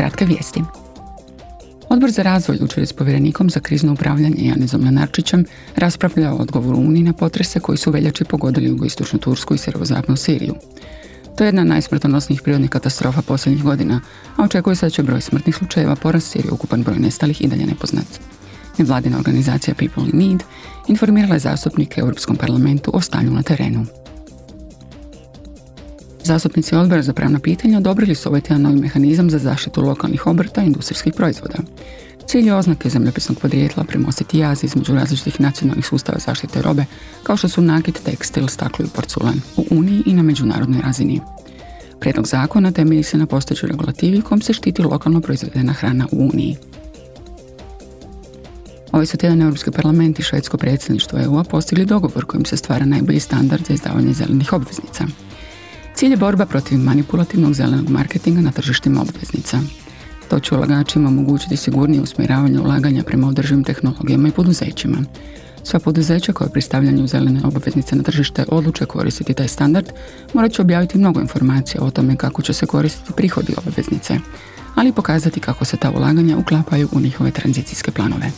Kratke vijesti. Odbor za razvoj jučer je s povjerenikom za krizno upravljanje Janezom Lenarčićem raspravljao o odgovoru Uniji na potrese koji su veljači pogodili jugoistočnu Tursku i sjeverozapnu Siriju. To je jedna najsmrtonosnijih prirodnih katastrofa posljednjih godina, a očekuje se da će broj smrtnih slučajeva porasti jer je ukupan broj nestalih i dalje nepoznat. Nevladina organizacija People in Need informirala je zastupnike u Europskom parlamentu o stanju na terenu. Zastupnici odbora za pravna pitanja odobrili su ovaj tjedan novi mehanizam za zaštitu lokalnih obrta i industrijskih proizvoda. Cilj je oznake zemljopisnog podrijetla premostiti jaz između različitih nacionalnih sustava zaštite robe, kao što su nakit, tekstil, staklo i porculan, u Uniji i na međunarodnoj razini. Prijedlog zakona temelji se na postojećoj regulativi kojom se štiti lokalno proizvedena hrana u Uniji. Ovaj su tjedan Europski parlament i švedsko predsjedništvo EU-a postigli dogovor kojim se stvara najbolji standard za izdavanje zelenih obveznica. Cilj je borba protiv manipulativnog zelenog marketinga na tržištima obveznica. To će ulagačima omogućiti sigurnije usmjeravanje ulaganja prema održivim tehnologijama i poduzećima. Sva poduzeća koja pristavljaju zelene obveznice na tržište odluče koristiti taj standard morat će objaviti mnogo informacija o tome kako će se koristiti prihodi obveznice, ali i pokazati kako se ta ulaganja uklapaju u njihove tranzicijske planove.